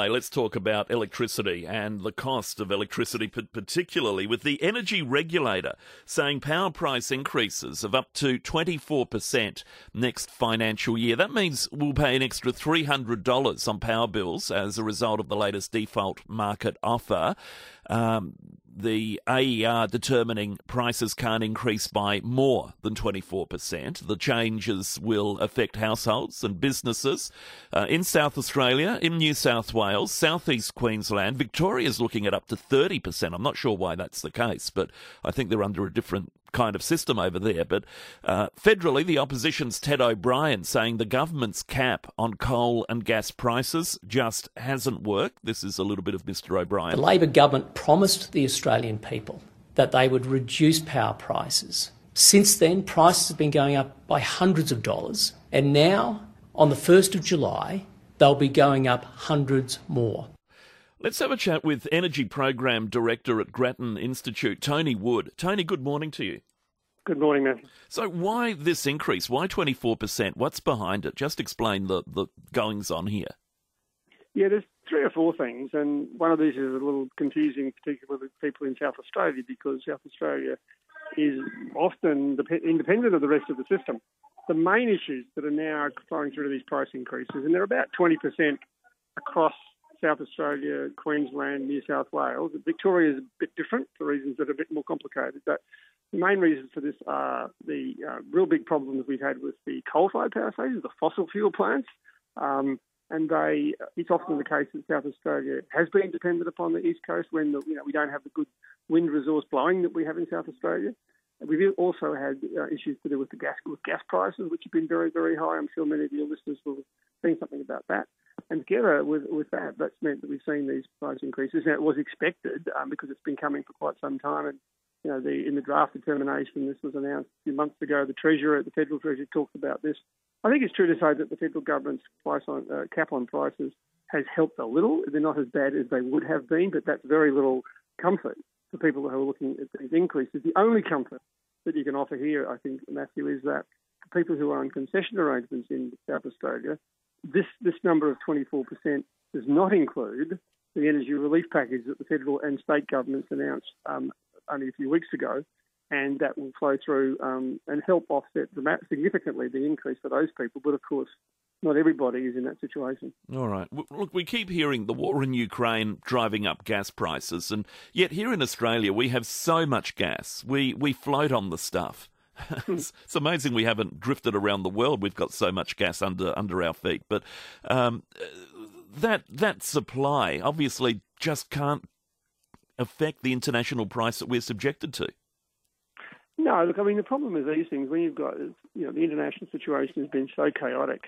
Let's talk about electricity and the cost of electricity, particularly with the energy regulator saying power price increases of up to 24% next financial year. That means we'll pay an extra $300 on power bills as a result of the latest default market offer. Um, the AER determining prices can't increase by more than 24%. The changes will affect households and businesses uh, in South Australia, in New South Wales, southeast Queensland. Victoria's looking at up to 30%. I'm not sure why that's the case, but I think they're under a different kind of system over there. But uh, federally, the opposition's Ted O'Brien saying the government's cap on coal and gas prices just hasn't worked. This is a little bit of Mr. O'Brien. The Labor government promised the Australian people that they would reduce power prices. Since then, prices have been going up by hundreds of dollars, and now, on the 1st of July, they'll be going up hundreds more. Let's have a chat with Energy Program Director at Grattan Institute, Tony Wood. Tony, good morning to you. Good morning, Matthew. So, why this increase? Why 24%? What's behind it? Just explain the, the goings on here. Yeah, there's three or four things, and one of these is a little confusing, particularly with people in South Australia, because South Australia is often independent of the rest of the system. The main issues that are now flowing through to these price increases, and they're about 20% across South Australia, Queensland, New South Wales. Victoria is a bit different for reasons that are a bit more complicated. But the main reasons for this are the uh, real big problems we've had with the coal-fired power stations, the fossil fuel plants. Um, and they, it's often the case that South Australia has been dependent upon the east coast when the, you know we don't have the good wind resource blowing that we have in South Australia. We've also had uh, issues to do with the gas with gas prices, which have been very, very high. I'm sure many of your listeners will seen something about that. And together with, with that, that's meant that we've seen these price increases. Now, it was expected um, because it's been coming for quite some time. And, you know, the, in the draft determination, this was announced a few months ago. The Treasurer, the Federal Treasurer, talked about this. I think it's true to say that the federal government's price on, uh, cap on prices has helped a little. They're not as bad as they would have been, but that's very little comfort for people who are looking at these increases. The only comfort that you can offer here, I think, Matthew, is that for people who are on concession arrangements in South Australia, this, this number of 24% does not include the energy relief package that the federal and state governments announced um, only a few weeks ago, and that will flow through um, and help offset significantly the increase for those people. But of course, not everybody is in that situation. All right. Look, we keep hearing the war in Ukraine driving up gas prices, and yet here in Australia we have so much gas. We we float on the stuff. It's, amazing we haven't drifted around the world. We've got so much gas under under our feet, but um, that that supply obviously just can't affect the international price that we're subjected to. No, look, I mean the problem is these things when you've got you know the international situation has been so chaotic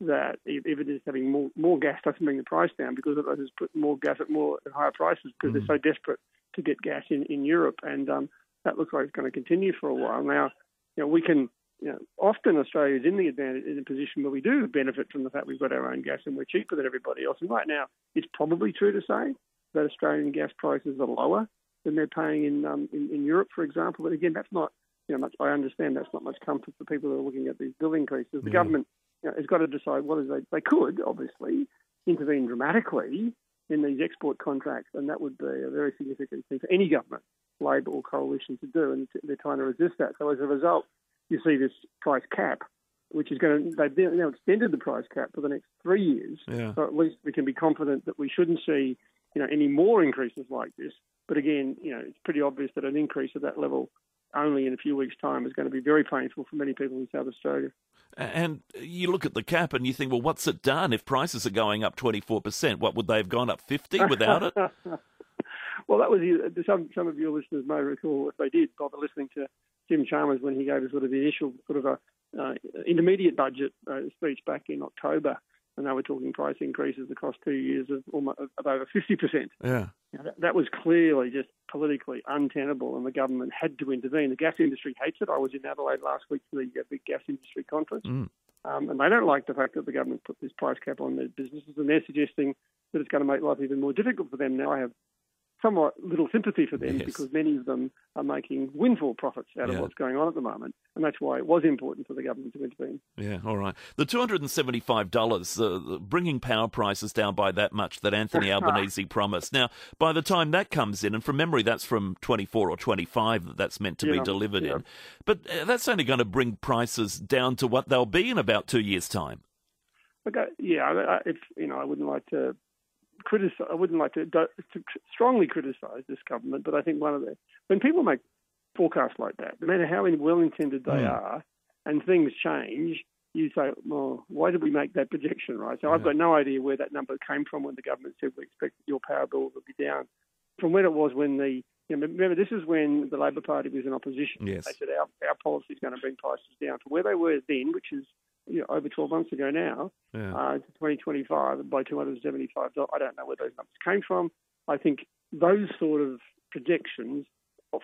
that even just having more more gas doesn't bring the price down because it has put more gas at more at higher prices because mm. they're so desperate to get gas in in Europe, and um, that looks like it's going to continue for a while now you know, we can, you know, often Australia is in the advantage in a position where we do benefit from the fact we've got our own gas and we're cheaper than everybody else. And right now, it's probably true to say that Australian gas prices are lower than they're paying in um, in, in Europe, for example. But again, that's not, you know, much. I understand that's not much comfort for people who are looking at these bill increases. The government you know, has got to decide what is they they could obviously intervene dramatically in these export contracts, and that would be a very significant thing for any government Labor or coalition to do, and they're trying to resist that. So as a result, you see this price cap, which is going to they've now extended the price cap for the next three years. Yeah. So at least we can be confident that we shouldn't see you know any more increases like this. But again, you know it's pretty obvious that an increase at that level only in a few weeks' time is going to be very painful for many people in South Australia. And you look at the cap and you think, well, what's it done? If prices are going up 24%, what would they have gone up 50 without it? Well, that was some some of your listeners may recall if they did bother listening to Jim Chalmers when he gave a sort of the initial sort of a uh, intermediate budget uh, speech back in October, and they were talking price increases across two years of almost of over fifty percent. Yeah, that, that, was clearly just politically untenable, and the government had to intervene. The gas industry hates it. I was in Adelaide last week for the uh, big gas industry conference. Mm. Um, and they don't like the fact that the government put this price cap on their businesses, and they're suggesting that it's going to make life even more difficult for them. Now, I have somewhat little sympathy for them Yes. because many of them are making windfall profits out Yeah. of what's going on at the moment, and that's why it was important for the government to intervene. Yeah, all right. The two hundred and seventy-five dollars, uh, bringing power prices down by that much that Anthony Albanese promised. Now, by the time that comes in, and from memory, that's from twenty-four or twenty-five that that's meant to be delivered yeah. in, but uh, that's only going to bring prices down to what they'll be in about two years' time. Okay, yeah, if you know, I wouldn't like to criticize. I wouldn't like to, to strongly criticize this government, but I think one of the when people make forecasts like that, no matter how well intended they Mm. are, and things change, you say, well, why did we make that projection, right? So I've got no idea where that number came from when the government said we expect your power bill will be down from when it was when the you know, remember this is when the Labor Party was in opposition. Yes. They said our our policy is going to bring prices down from where they were then, which is you know, over 12 months ago now, Yeah. uh, to 2025 by 275 dollars. I don't know where those numbers came from. I think those sort of projections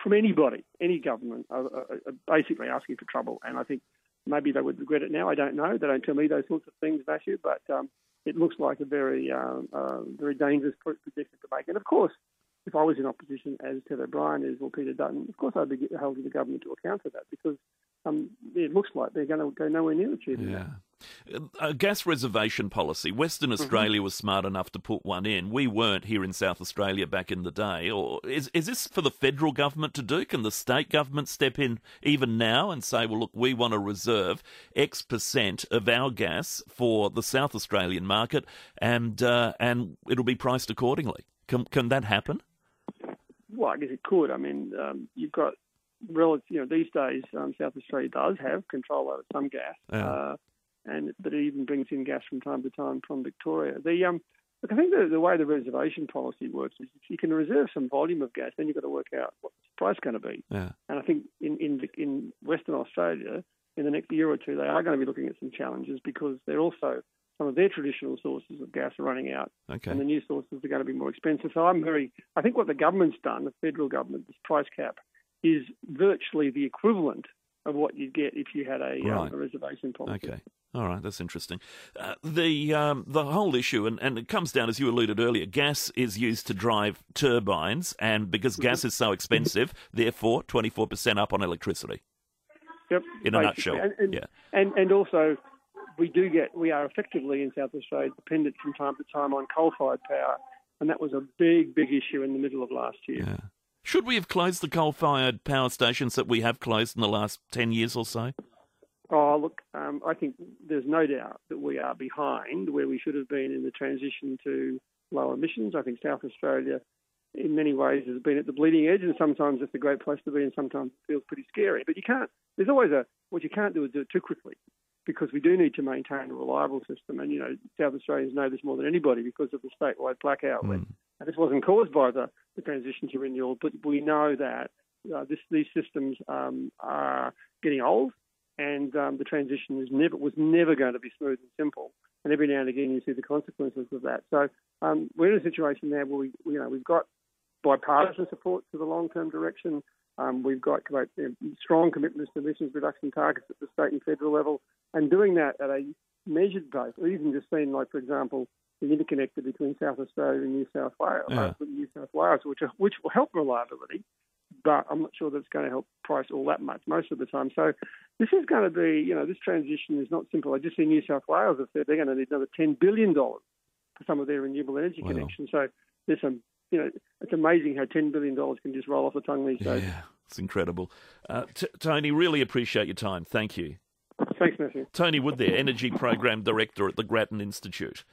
from anybody, any government, are, are, are basically asking for trouble. And I think maybe they would regret it now. I don't know. They don't tell me those sorts of things, Matthew. But um, it looks like a very, um, uh, very dangerous prediction to make. And of course, if I was in opposition, as Ted O'Brien is or Peter Dutton, of course I'd be holding the government to account for that because um, it looks like they're going to go nowhere near achieving that. Yeah. A gas reservation policy. Western Mm-hmm. Australia was smart enough to put one in. We weren't here in South Australia back in the day. Or is is this for the federal government to do? Can the state government step in even now and say, well, look, we want to reserve X percent of our gas for the South Australian market, and uh, and it'll be priced accordingly. Can can that happen? Well, I guess it could. I mean, um, you've got relative, you know, these days um, South Australia does have control over some gas, Yeah. uh, and but it even brings in gas from time to time from Victoria. The um, look, I think the, the way the reservation policy works is if you can reserve some volume of gas, then you've got to work out what the price going to be. Yeah. And I think in, in in Western Australia, in the next year or two, they are going to be looking at some challenges because they're also some of their traditional sources of gas are running out Okay. and the new sources are going to be more expensive. So I'm very, I think what the government's done, the federal government, this price cap, is virtually the equivalent of what you'd get if you had a, Right. um, a reservation policy. Okay. All right, that's interesting. Uh, the um, the whole issue, and, and it comes down, as you alluded earlier, gas is used to drive turbines, and because Mm-hmm. gas is so expensive, therefore, 24% up on electricity. Yep. In a basically. nutshell, And, and, yeah. and, and also, we do get, we are effectively in South Australia dependent from time to time on coal-fired power, and that was a big, big issue in the middle of last year. Yeah. Should we have closed the coal fired power stations that we have closed in the last 10 years or so? Oh, look, um, I think there's no doubt that we are behind where we should have been in the transition to low emissions. I think South Australia, in many ways, has been at the bleeding edge, and sometimes it's a great place to be, and sometimes it feels pretty scary. But you can't. There's always a what you can't do is do it too quickly, because we do need to maintain a reliable system. And you know, South Australians know this more than anybody because of the statewide blackout. when- And this wasn't caused by the, the transition to renewable, but we know that uh, this, these systems um, are getting old and um, the transition is never was never going to be smooth and simple. And every now and again, you see the consequences of that. So um, we're in a situation now where we, you know, we've got bipartisan support for the long-term direction. Um, we've got you know, strong commitments to emissions reduction targets at the state and federal level, and doing that at a measured. Or even just seen, like for example, the interconnector between South Australia and New South Wales, Yeah. uh, New South Wales, which which will help reliability but I'm not sure that's going to help price all that much most of the time. So this is going to be, you know, this transition is not simple. I just see New South Wales have said they're going to need another $10 billion for some of their renewable energy Wow. connections. So there's some, you know, it's amazing how $10 billion can just roll off the tongue these days. Yeah, it's incredible. Uh, T- Tony, really appreciate your time. Thank you. Thanks, Matthew. Tony Wood there, Energy Program Director at the Grattan Institute.